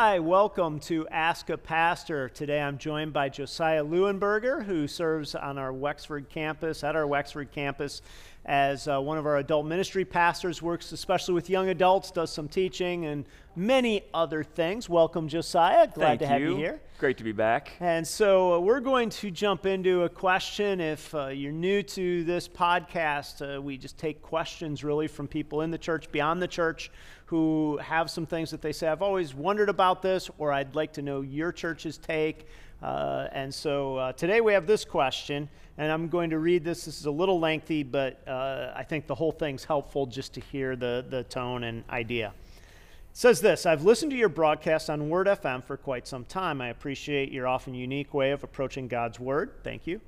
Hi, welcome to Ask a Pastor. Today I'm joined by Josiah Leuenberger, who serves on our Wexford campus, at our Wexford campus, as uh, one of our adult ministry pastors, works especially with young adults, does some teaching and many other things. Welcome, Josiah. Glad Thank to have you. you here. Great to be back. And so uh, we're going to jump into a question. If uh, you're new to this podcast, uh, we just take questions really from people in the church, beyond the church, who have some things that they say, I've always wondered about this, or I'd like to know your church's take. Uh, and so uh, today we have this question, and I'm going to read this. This is a little lengthy, but uh, I think the whole thing's helpful just to hear the, the tone and idea. It says this I've listened to your broadcast on Word FM for quite some time. I appreciate your often unique way of approaching God's Word. Thank you.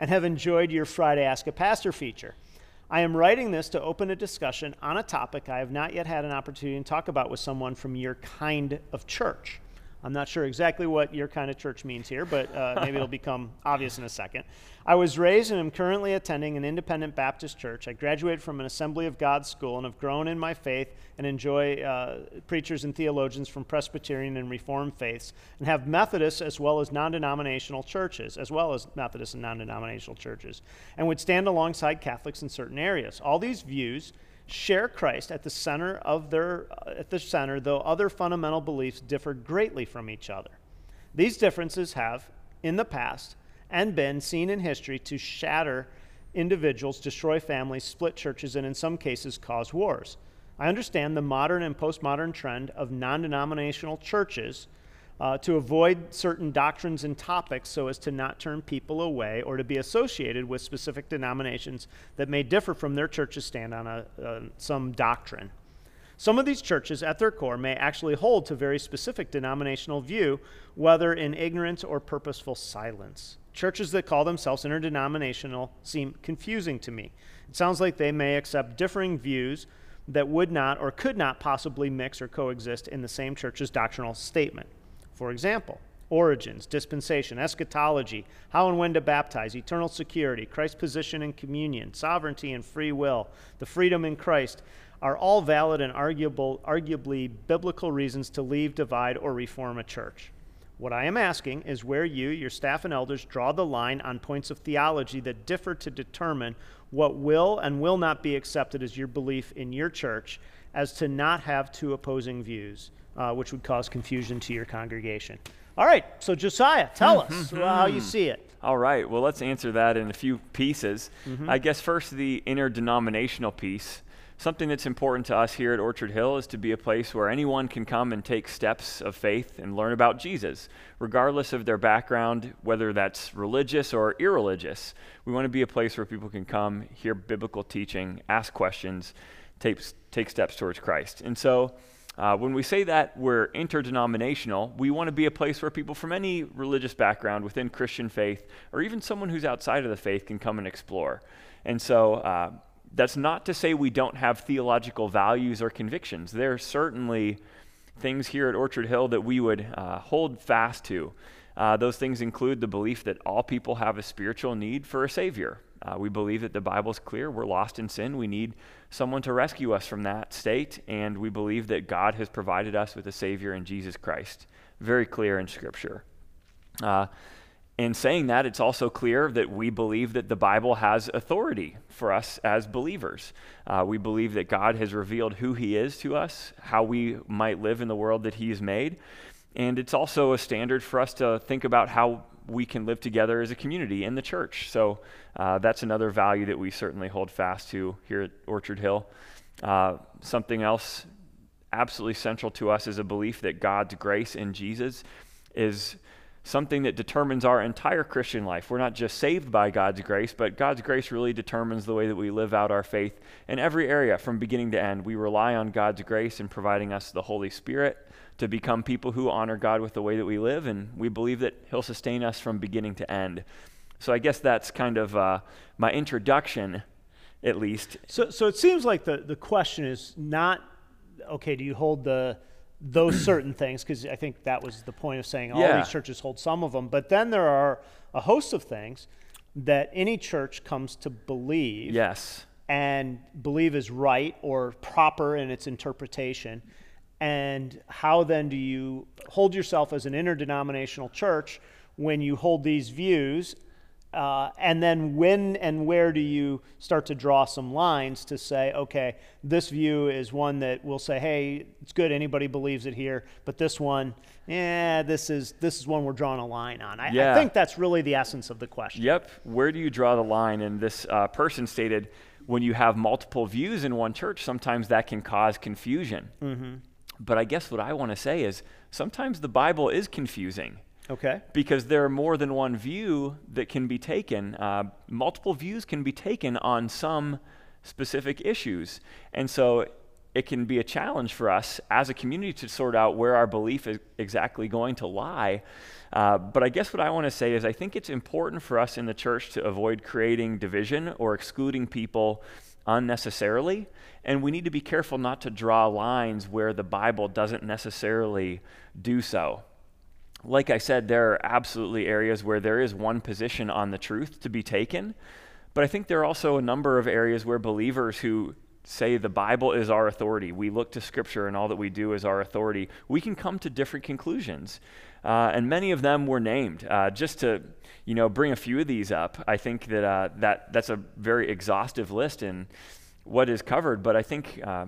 And have enjoyed your Friday Ask a Pastor feature. I am writing this to open a discussion on a topic I have not yet had an opportunity to talk about with someone from your kind of church. I'm not sure exactly what your kind of church means here, but uh, maybe it'll become obvious in a second. I was raised and am currently attending an independent Baptist church. I graduated from an Assembly of God school and have grown in my faith and enjoy uh, preachers and theologians from Presbyterian and Reformed faiths, and have Methodist as well as non denominational churches, as well as Methodist and non denominational churches, and would stand alongside Catholics in certain areas. All these views share Christ at the center of their uh, at the center, though other fundamental beliefs differ greatly from each other. These differences have, in the past, and been seen in history to shatter individuals, destroy families, split churches, and in some cases cause wars. I understand the modern and postmodern trend of non denominational churches uh, to avoid certain doctrines and topics so as to not turn people away or to be associated with specific denominations that may differ from their church's stand on a, uh, some doctrine. Some of these churches, at their core, may actually hold to very specific denominational view, whether in ignorance or purposeful silence. Churches that call themselves interdenominational seem confusing to me. It sounds like they may accept differing views that would not or could not possibly mix or coexist in the same church's doctrinal statement. For example, origins, dispensation, eschatology, how and when to baptize, eternal security, Christ's position in communion, sovereignty and free will, the freedom in Christ are all valid and arguable, arguably biblical reasons to leave, divide, or reform a church. What I am asking is where you, your staff, and elders draw the line on points of theology that differ to determine what will and will not be accepted as your belief in your church, as to not have two opposing views, uh, which would cause confusion to your congregation. All right, so Josiah, tell us uh, how you mm-hmm. see it. All right, well, let's answer that in a few pieces. Mm-hmm. I guess first, the interdenominational piece. Something that's important to us here at Orchard Hill is to be a place where anyone can come and take steps of faith and learn about Jesus, regardless of their background, whether that's religious or irreligious. We want to be a place where people can come, hear biblical teaching, ask questions, take, take steps towards Christ. And so, uh, when we say that we're interdenominational, we want to be a place where people from any religious background within Christian faith, or even someone who's outside of the faith, can come and explore. And so, uh, that's not to say we don't have theological values or convictions. There are certainly things here at Orchard Hill that we would uh, hold fast to. Uh, those things include the belief that all people have a spiritual need for a Savior. Uh, we believe that the Bible's clear. We're lost in sin. We need someone to rescue us from that state. And we believe that God has provided us with a Savior in Jesus Christ. Very clear in Scripture. Uh, in saying that, it's also clear that we believe that the Bible has authority for us as believers. Uh, we believe that God has revealed who He is to us, how we might live in the world that He has made. And it's also a standard for us to think about how we can live together as a community in the church. So uh, that's another value that we certainly hold fast to here at Orchard Hill. Uh, something else absolutely central to us is a belief that God's grace in Jesus is something that determines our entire Christian life. We're not just saved by God's grace, but God's grace really determines the way that we live out our faith in every area from beginning to end. We rely on God's grace in providing us the Holy Spirit to become people who honor God with the way that we live, and we believe that He'll sustain us from beginning to end. So I guess that's kind of uh, my introduction, at least. So, so it seems like the, the question is not, okay, do you hold the those certain things because I think that was the point of saying all Yeah. these churches hold some of them. But then there are a host of things that any church comes to believe Yes. and believe is right or proper in its interpretation. And how then do you hold yourself as an interdenominational church when you hold these views uh, and then when and where do you start to draw some lines to say, okay, this view is one that will say, hey, it's good, anybody believes it here, but this one, yeah, this is this is one we're drawing a line on. I, yeah. I think that's really the essence of the question. Yep. Where do you draw the line? And this uh, person stated, when you have multiple views in one church, sometimes that can cause confusion. Mm-hmm. But I guess what I want to say is sometimes the Bible is confusing. Okay. Because there are more than one view that can be taken. Uh, multiple views can be taken on some specific issues. And so it can be a challenge for us as a community to sort out where our belief is exactly going to lie. Uh, but I guess what I want to say is I think it's important for us in the church to avoid creating division or excluding people unnecessarily. And we need to be careful not to draw lines where the Bible doesn't necessarily do so like I said, there are absolutely areas where there is one position on the truth to be taken. But I think there are also a number of areas where believers who say the Bible is our authority, we look to Scripture and all that we do is our authority, we can come to different conclusions. Uh, and many of them were named. Uh, just to you know, bring a few of these up, I think that, uh, that that's a very exhaustive list in what is covered. But I think uh,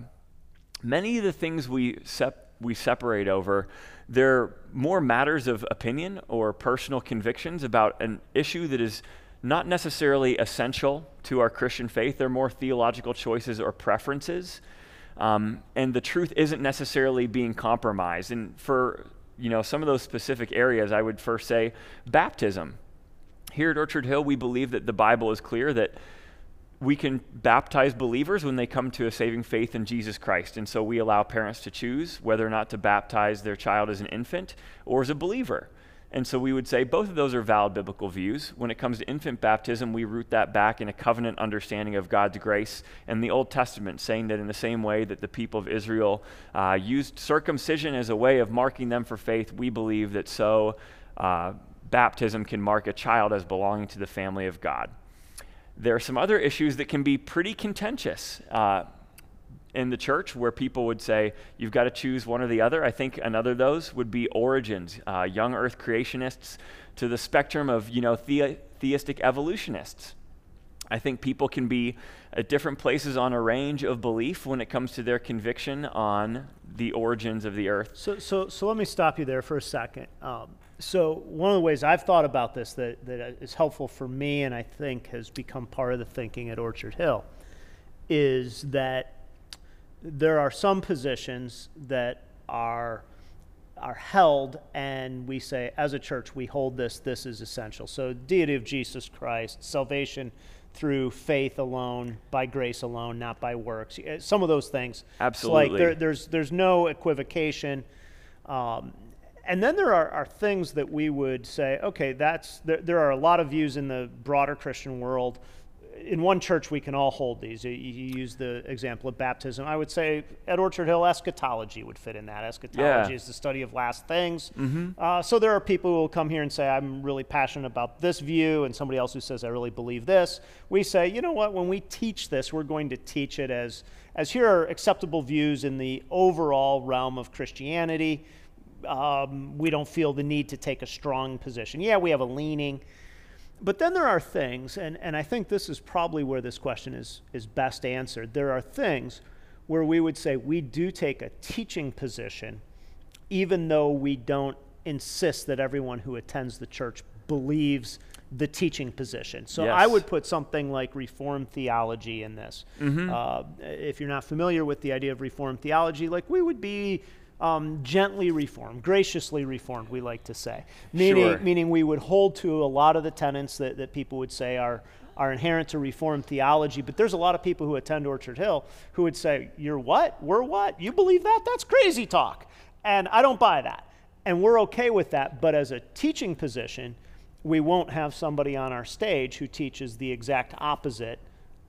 many of the things we, sep- we separate over they're more matters of opinion or personal convictions about an issue that is not necessarily essential to our Christian faith. They're more theological choices or preferences. Um, and the truth isn't necessarily being compromised. And for you know some of those specific areas, I would first say baptism. Here at Orchard Hill, we believe that the Bible is clear that we can baptize believers when they come to a saving faith in Jesus Christ. And so we allow parents to choose whether or not to baptize their child as an infant or as a believer. And so we would say both of those are valid biblical views. When it comes to infant baptism, we root that back in a covenant understanding of God's grace and the Old Testament, saying that in the same way that the people of Israel uh, used circumcision as a way of marking them for faith, we believe that so uh, baptism can mark a child as belonging to the family of God there are some other issues that can be pretty contentious uh, in the church where people would say you've got to choose one or the other. I think another of those would be origins, uh, young earth creationists to the spectrum of you know the- theistic evolutionists. I think people can be at different places on a range of belief when it comes to their conviction on the origins of the earth. So, so, so let me stop you there for a second. Um, so one of the ways I've thought about this that, that is helpful for me and I think has become part of the thinking at Orchard Hill is that there are some positions that are are held and we say as a church we hold this this is essential. So deity of jesus christ salvation through faith alone by grace alone not by works some of those things. Absolutely like there, there's there's no equivocation. Um, and then there are, are things that we would say, okay, that's there, there are a lot of views in the broader Christian world. In one church, we can all hold these. You, you use the example of baptism. I would say at Orchard Hill, eschatology would fit in that. Eschatology yeah. is the study of last things. Mm-hmm. Uh, so there are people who will come here and say, I'm really passionate about this view, and somebody else who says, I really believe this. We say, you know what, when we teach this, we're going to teach it as, as here are acceptable views in the overall realm of Christianity um, we don't feel the need to take a strong position. Yeah, we have a leaning. But then there are things, and, and I think this is probably where this question is, is best answered. There are things where we would say we do take a teaching position, even though we don't insist that everyone who attends the church believes the teaching position. So yes. I would put something like Reformed theology in this. Mm-hmm. Uh, if you're not familiar with the idea of Reformed theology, like we would be um, gently reformed, graciously reformed, we like to say. Meaning, sure. meaning we would hold to a lot of the tenets that, that people would say are, are inherent to Reformed theology. But there's a lot of people who attend Orchard Hill who would say, You're what? We're what? You believe that? That's crazy talk. And I don't buy that. And we're okay with that. But as a teaching position, we won't have somebody on our stage who teaches the exact opposite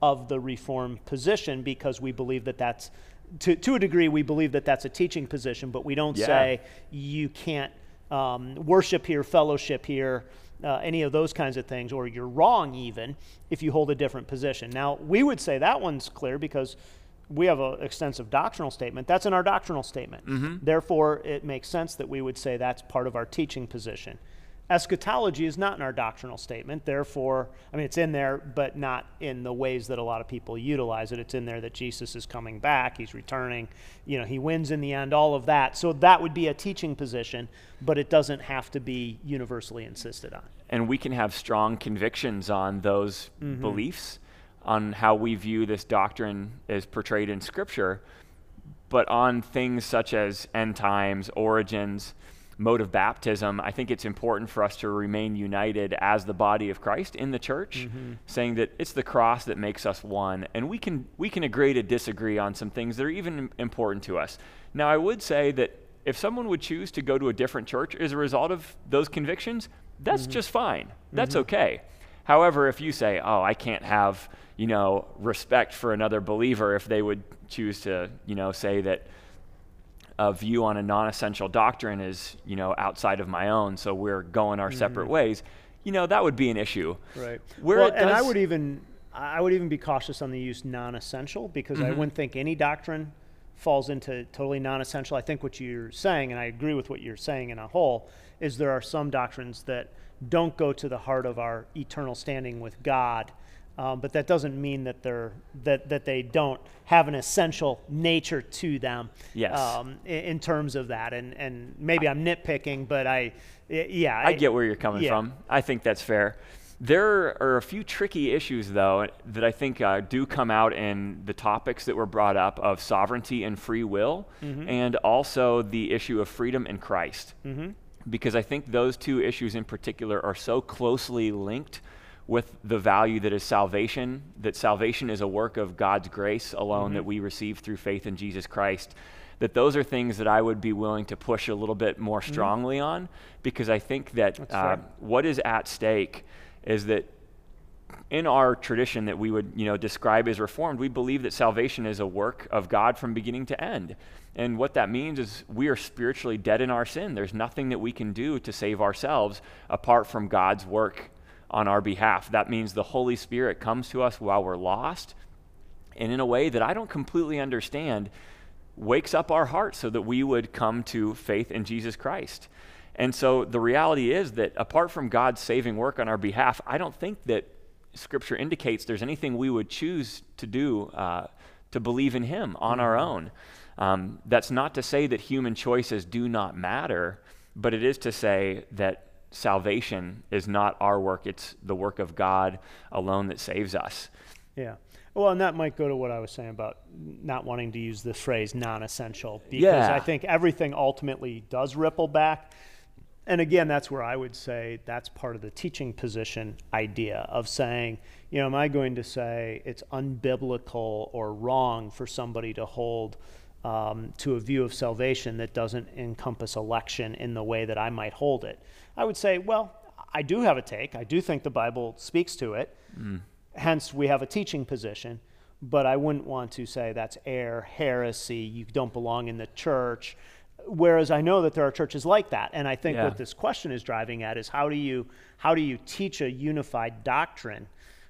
of the Reformed position because we believe that that's to, to a degree, we believe that that's a teaching position, but we don't yeah. say you can't um, worship here, fellowship here, uh, any of those kinds of things, or you're wrong even if you hold a different position. Now, we would say that one's clear because we have an extensive doctrinal statement. That's in our doctrinal statement. Mm-hmm. Therefore, it makes sense that we would say that's part of our teaching position. Eschatology is not in our doctrinal statement. Therefore, I mean, it's in there, but not in the ways that a lot of people utilize it. It's in there that Jesus is coming back, he's returning, you know, he wins in the end, all of that. So that would be a teaching position, but it doesn't have to be universally insisted on. And we can have strong convictions on those Mm-hmm. beliefs, on how we view this doctrine as portrayed in Scripture, but on things such as end times, origins, mode of baptism, I think it's important for us to remain united as the body of Christ in the church, Mm-hmm. saying that it's the cross that makes us one, and we can we can agree to disagree on some things that are even important to us. Now, I would say that if someone would choose to go to a different church as a result of those convictions, that's just fine. That's okay. However, if you say, "Oh, I can't have, you know, respect for another believer if they would choose to, you know, say that a view on a non-essential doctrine is, you know, outside of my own, so we're going our separate mm-hmm. ways," you know, that would be an issue. Right. Where well, and I would even I would even be cautious on the use non-essential because I mm-hmm. wouldn't think any doctrine falls into totally non-essential. I think what you're saying, and I agree with what you're saying in a whole, is there are some doctrines that don't go to the heart of our eternal standing with God. Um, but that doesn't mean that they're that, that they don't have an essential nature to them. Yes. Um, in, in terms of that, and and maybe I'm nitpicking, but I, yeah, I get where you're coming yeah. from. I think that's fair. There are a few tricky issues, though, that I think uh, do come out in the topics that were brought up of sovereignty and free will, Mm-hmm. and also the issue of freedom in Christ. Mm-hmm. Because I think those two issues in particular are so closely linked with the value that is salvation, that salvation is a work of God's grace alone Mm-hmm. that we receive through faith in Jesus Christ. That those are things that I would be willing to push a little bit more strongly on because I think that Mm-hmm. Uh, what is at stake is that in our tradition that we would you know describe as reformed we believe that salvation is a work of god from beginning to end and what that means is we are spiritually dead in our sin there's nothing that we can do to save ourselves apart from god's work on our behalf that means the holy spirit comes to us while we're lost and in a way that i don't completely understand wakes up our hearts so that we would come to faith in Jesus Christ. And so the reality is that apart from God's saving work on our behalf, I don't think that Scripture indicates there's anything we would choose to do uh, to believe in Him on our own. Um, that's not to say that human choices do not matter, but it is to say that salvation is not our work, it's the work of God alone that saves us. Yeah. Well, and that might go to what I was saying about not wanting to use the phrase non essential because Yeah. I think everything ultimately does ripple back. And again, that's where I would say that's part of the teaching position idea of saying, you know, am I going to say it's unbiblical or wrong for somebody to hold um, to a view of salvation that doesn't encompass election in the way that I might hold it? I would say, well, I do have a take. I do think the Bible speaks to it hence we have a teaching position but i wouldn't want to say that's error heresy you don't belong in the church whereas i know that there are churches like that and i think Yeah. what this question is driving at is how do you how do you teach a unified doctrine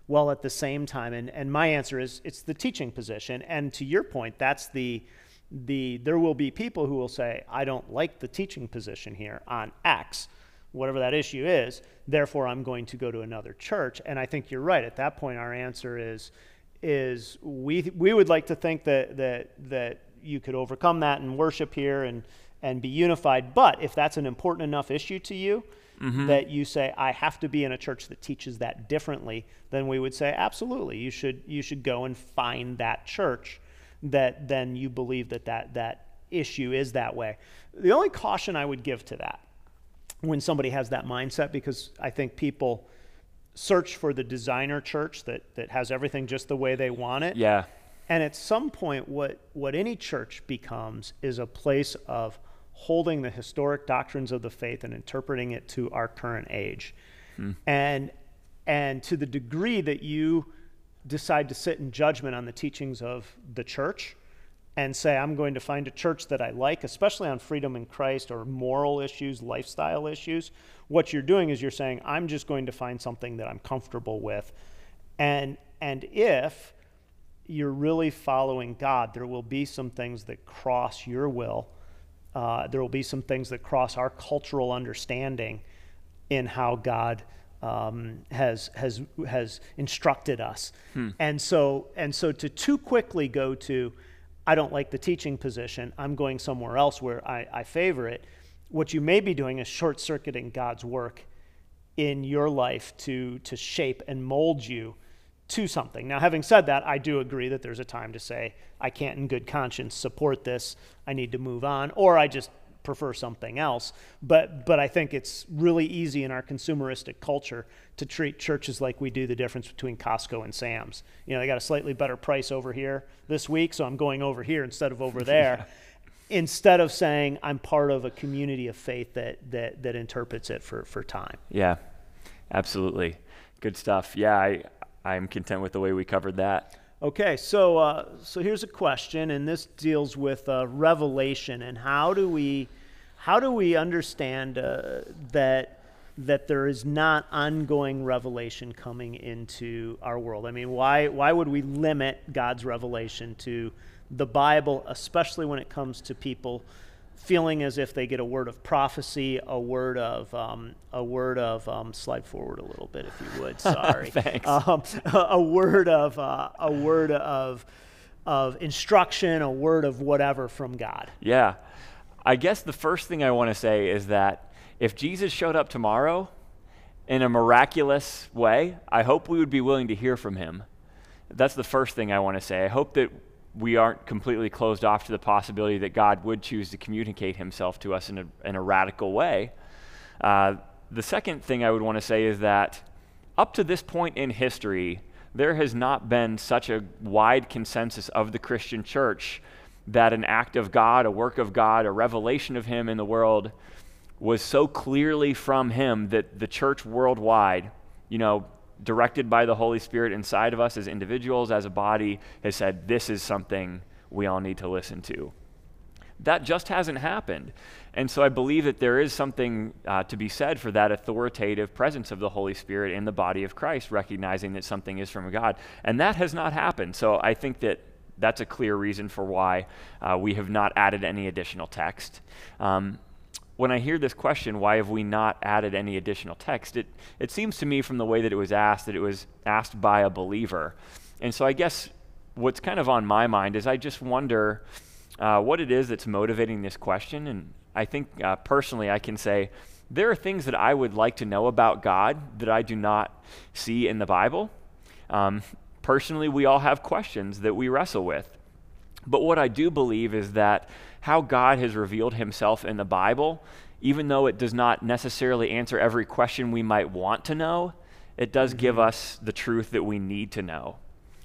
while at the same time and, and my answer is it's the teaching position and to your point that's the the there will be people who will say i don't like the teaching position here on x whatever that issue is. Therefore, I'm going to go to another church. And I think you're right. At that point, our answer is is we we would like to think that that that you could overcome that and worship here and and be unified. But if that's an important enough issue to you mm-hmm. that you say I have to be in a church that teaches that differently, then we would say absolutely you should you should go and find that church that then you believe that that that issue is that way. The only caution I would give to that when somebody has that mindset because I think people search for the designer church that, that has everything just the way they want it. Yeah. And at some point, what, what any church becomes is a place of holding the historic doctrines of the faith and interpreting it to our current age. Hmm. And, and to the degree that you decide to sit in judgment on the teachings of the church and say, I'm going to find a church that I like, especially on freedom in Christ or moral issues, lifestyle issues, what you're doing is you're saying, I'm just going to find something that I'm comfortable with. And, and if you're really following God, there will be some things that cross your will. Uh, there will be some things that cross our cultural understanding in how God um, has has has instructed us. Hmm. And so and so to too quickly go to, I don't like the teaching position. I'm going somewhere else where I, I favor it. What you may be doing is short circuiting God's work in your life to to shape and mold you to something. Now, having said that, I do agree that there's a time to say, I can't in good conscience support this, I need to move on, or I just prefer something else. But, but I think it's really easy in our consumeristic culture to treat churches like we do the difference between Costco and Sam's. You know, they got a slightly better price over here this week, so I'm going over here instead of over there. Instead of saying I'm part of a community of faith that, that, that interprets it for, for time. Yeah, absolutely. Good stuff. Yeah, I, I'm content with the way we covered that. Okay, so uh, so here's a question, and this deals with uh, revelation and how do we how do we understand uh, that that there is not ongoing revelation coming into our world? I mean, why why would we limit God's revelation to the Bible, especially when it comes to people feeling as if they get a word of prophecy, a word of um, a word of um, slide forward a little bit if you would. Sorry, thanks. Um, a word of uh, a word of of instruction, a word of whatever from God. Yeah, I guess the first thing I want to say is that if Jesus showed up tomorrow in a miraculous way, I hope we would be willing to hear from him. That's the first thing I want to say. I hope that we aren't completely closed off to the possibility that God would choose to communicate himself to us in a, in a radical way. Uh, the second thing I would want to say is that up to this point in history, there has not been such a wide consensus of the Christian church that an act of God, a work of God, a revelation of Him in the world was so clearly from Him that the church worldwide, you know, directed by the Holy Spirit inside of us as individuals, as a body, has said, this is something we all need to listen to. That just hasn't happened. And so I believe that there is something uh, to be said for that authoritative presence of the Holy Spirit in the body of Christ, recognizing that something is from God. And that has not happened. So I think that that's a clear reason for why uh, we have not added any additional text. Um, when I hear this question, why have we not added any additional text? It, it seems to me from the way that it was asked that it was asked by a believer. And so I guess what's kind of on my mind is I just wonder uh, what it is that's motivating this question. And I think uh, personally, I can say there are things that I would like to know about God that I do not see in the Bible. Um, personally, we all have questions that we wrestle with. But what I do believe is that how God has revealed himself in the Bible, even though it does not necessarily answer every question we might want to know, it does give mm-hmm. us the truth that we need to know.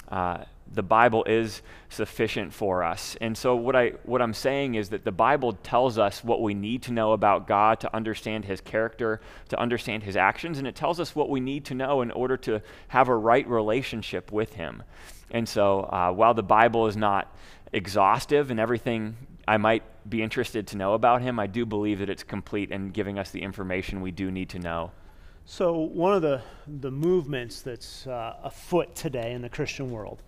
Uh, the Bible is sufficient for us. And so what I what I'm saying is that the Bible tells us what we need to know about God to understand his character, to understand his actions, and it tells us what we need to know in order to have a right relationship with him. And so uh, while the Bible is not exhaustive and everything I might be interested to know about him, I do believe that it's complete and giving us the information we do need to know. So, one of the, the movements that's uh, afoot today in the Christian world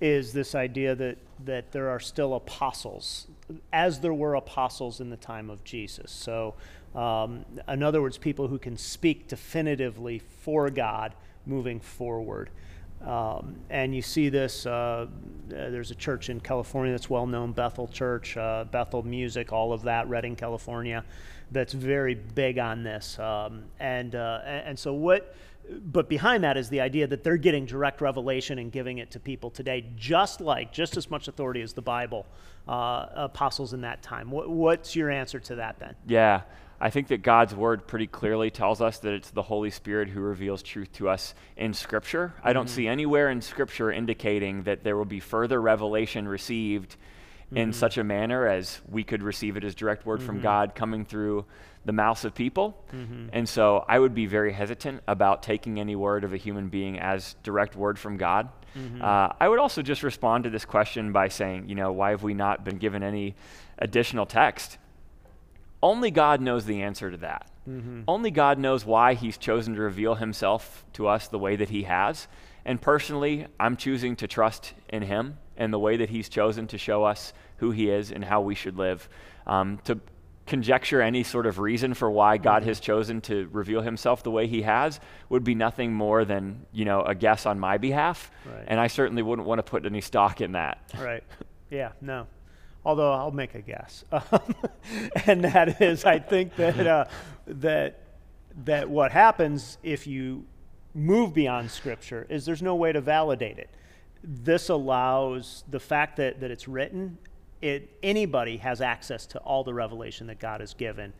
is this idea that, that there are still apostles, as there were apostles in the time of Jesus. So, um, in other words, people who can speak definitively for God moving forward. Um, and you see this, uh, there's a church in California that's well known, Bethel Church, uh, Bethel Music, all of that, Redding, California, that's very big on this. Um, and, uh, and so what, but behind that is the idea that they're getting direct revelation and giving it to people today, just like, just as much authority as the Bible uh, apostles in that time. What, what's your answer to that then? Yeah. I think that God's word pretty clearly tells us that it's the Holy Spirit who reveals truth to us in Scripture. I don't mm-hmm. see anywhere in Scripture indicating that there will be further revelation received mm-hmm. in such a manner as we could receive it as direct word mm-hmm. from God coming through the mouths of people. Mm-hmm. And so I would be very hesitant about taking any word of a human being as direct word from God. Mm-hmm. Uh, I would also just respond to this question by saying, you know, why have we not been given any additional text? Only God knows the answer to that. Mm-hmm. Only God knows why He's chosen to reveal Himself to us the way that He has. And personally, I'm choosing to trust in Him and the way that He's chosen to show us who He is and how we should live. Um, to conjecture any sort of reason for why God has chosen to reveal himself the way he has would be nothing more than, you know, a guess on my behalf. Right. And I certainly wouldn't want to put any stock in that. Right. Yeah, no. Although I'll make a guess. and that is I think that uh, that that what happens if you move beyond scripture is there's no way to validate it. This allows the fact that, that it's written it, anybody has access to all the revelation that God has given.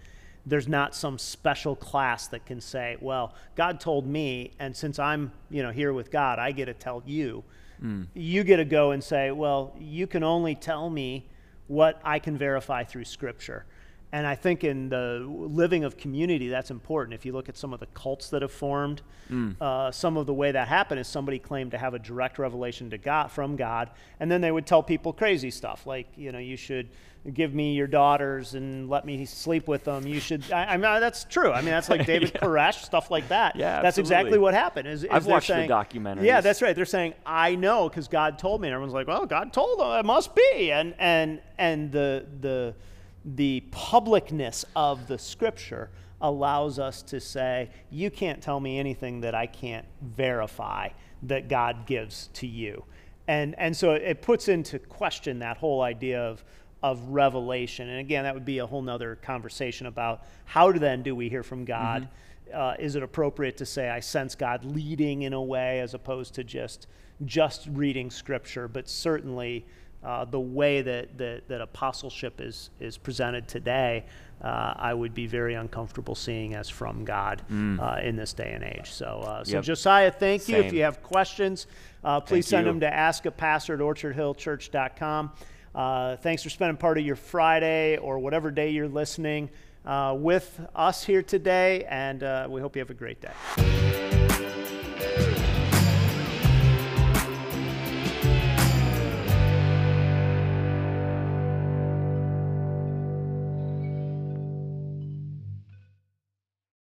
There's not some special class that can say, well, God told me, and since I'm you know, here with God, I get to tell you. Mm. You get to go and say, well, you can only tell me what I can verify through Scripture. And I think in the living of community, that's important. If you look at some of the cults that have formed, mm. uh, some of the way that happened is somebody claimed to have a direct revelation to God from God, and then they would tell people crazy stuff like, you know, you should give me your daughters and let me sleep with them. You should. I, I mean, that's true. I mean, that's like David yeah. Koresh, stuff like that. Yeah, that's absolutely. exactly what happened. Is, is I've watched saying, the documentary. Yeah, that's right. They're saying I know because God told me, and everyone's like, well, God told them. It must be. And and and the the the publicness of the scripture allows us to say, You can't tell me anything that I can't verify that God gives to you. And, and so it puts into question that whole idea of, of revelation. And again, that would be a whole nother conversation about how then do we hear from God? Mm-hmm. Uh, is it appropriate to say, I sense God leading in a way as opposed to just, just reading scripture? But certainly, uh, the way that, that, that, apostleship is, is presented today, uh, I would be very uncomfortable seeing as from God mm. uh, in this day and age. So, uh, so yep. Josiah, thank you. If you have questions, uh, please thank send you. them to ask a pastor at orchardhillchurch.com. Uh, thanks for spending part of your Friday or whatever day you're listening with us here today, and we hope you have a great day.